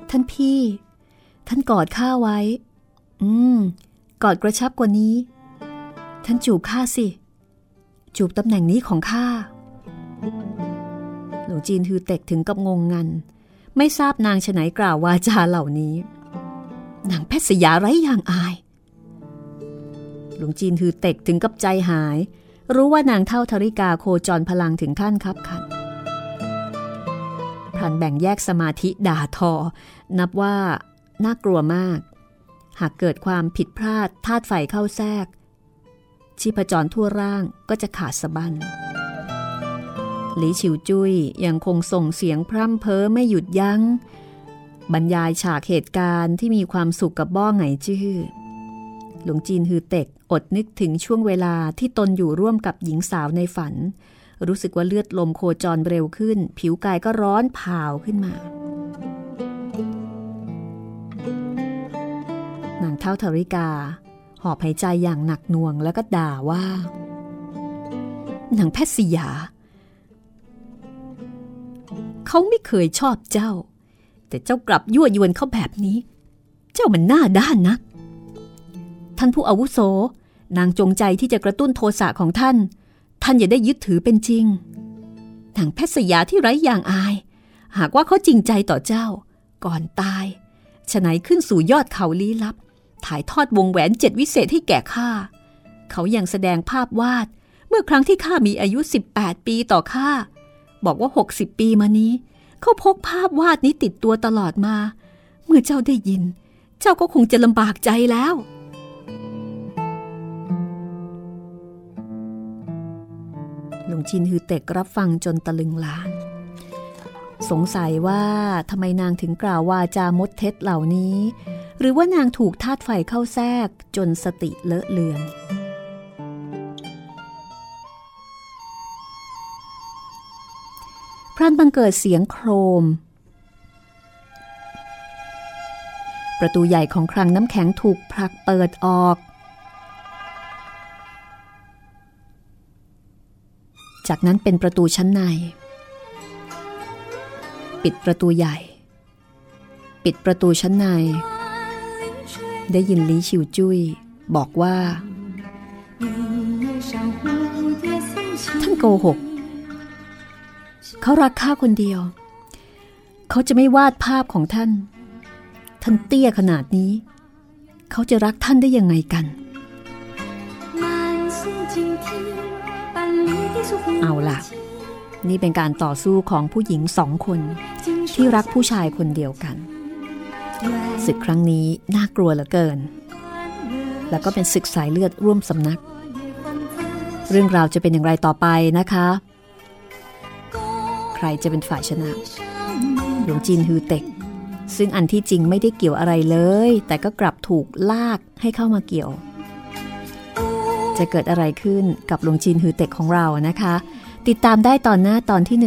ท่านพี่ ท่านกอดข้าไว้ อืม กอดกระชับกว่านี้ ท่านจูบข้าสิ จูบตำแหน่งนี้ของข้า หลวงจีนคือเต็กถึงกับงงงัน ไม่ทราบนางฉไหนกล่าววาจาเหล่านี้ นางแพทย์สยาไร้อย่างอาย หลวงจีนคือเต็กถึงกับใจหาย รู้ว่านางเท่าธริกาโคจรพลังถึงขั้นคับขันพลันแบ่งแยกสมาธิด่าทอ นับว่าน่ากลัวมาก หากเกิดความผิดพลาดธาตุไฟเข้าแทรก ชีพจรทั่วร่างก็จะขาดสะบั้นหลีฉิวจุย้ยยังคงส่งเสียงพร่ำเพ้อไม่หยุดยัง้ง บรรยายฉากเหตุการณ์ที่มีความสุขกับบ้องไงจื้อ หลวงจีนฮือเต็กอดนึกถึงช่วงเวลาที่ตนอยู่ร่วมกับหญิงสาวในฝัน รู้สึกว่าเลือดลมโคจรเร็วขึ้น ผิวกายก็ร้อนเผาขึ้นมา นางเท่าธริกา หอบหายใจอย่างหนักหน่วงแล้วก็ด่าว่า นางแพทย์สยา เขาไม่เคยชอบเจ้า แต่เจ้ากลับยั่วยวนเขาแบบนี้ เจ้ามันหน้าด้านนัก ท่านผู้อาวุโส นางจงใจที่จะกระตุ้นโทสะของท่าน ท่านอย่าได้ยึดถือเป็นจริงนางแพทย์สยาที่ไร้อย่างอาย หากว่าเขาจริงใจต่อเจ้า ก่อนตายฉะไหนขึ้นสู่ยอดเขาลี้ลับ ถ่ายทอดวงแหวนเจ็ดวิเศษให้แก่ข้า เขายังแสดงภาพวาด เมื่อครั้งที่ข้ามีอายุ 18 ปีต่อข้า บอกว่า 60 ปีมานี้ เขาพกภาพวาดนี้ติดตัวตลอดมา เมื่อเจ้าได้ยิน เจ้าก็คงจะลำบากใจแล้ว งชินฮือเต็กรับฟังจนตะลึงลาน สงสัยว่าทำไมนางถึงกล่าววาจามดเท็จเหล่านี้ หรือว่านางถูกธาตุไฟเข้าแทรกจนสติเลอะเลือนพรันบังเกิดเสียงโครม ประตูใหญ่ของคลังน้ำแข็งถูกผลักเปิดออก จากนั้นเป็นประตูชั้นใน ปิดประตูใหญ่ ปิดประตูชั้นใน ได้ยินลีชิวจุ้ยบอกว่า ท่านโกหก เขารักข้าคนเดียว เขาจะไม่วาดภาพของท่าน ท่านเตี้ยขนาดนี้ เขาจะรักท่านได้ยังไงกัน เอาล่ะ นี่เป็นการต่อสู้ของผู้หญิงสองคนที่รักผู้ชายคนเดียวกัน ศึกครั้งนี้น่ากลัวเหลือเกิน แล้วก็เป็นศึกสายเลือดร่วมสำนัก เรื่องราวจะเป็นอย่างไรต่อไปนะคะ ใครจะเป็นฝ่ายชนะหลวงจีนฮือเต็ก ซึ่งอันที่จริงไม่ได้เกี่ยวอะไรเลย แต่ก็กลับถูกลากให้เข้ามาเกี่ยว จะเกิดอะไรขึ้นกับหลวงจีนฮือเต็กของเรานะคะ ติดตามได้ตอนหน้าตอนที่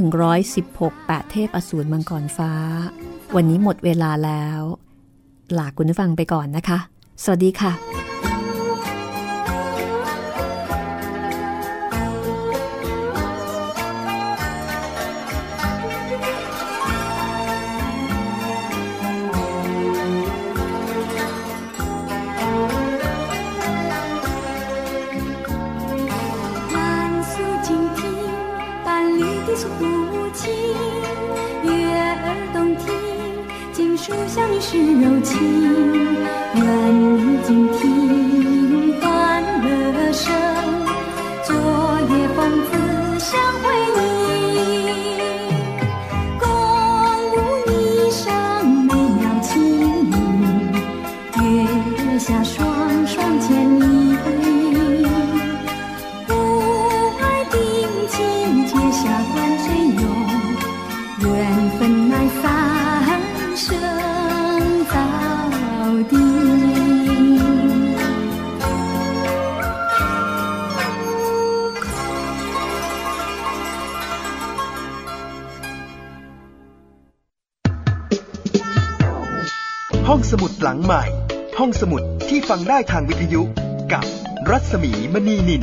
116 8 เทพอสูรมังกรฟ้า วันนี้หมดเวลาแล้ว ลาคุณผู้ฟังไปก่อนนะคะ สวัสดีค่ะ ทางวิทยุ กับรัศมีมณีนิน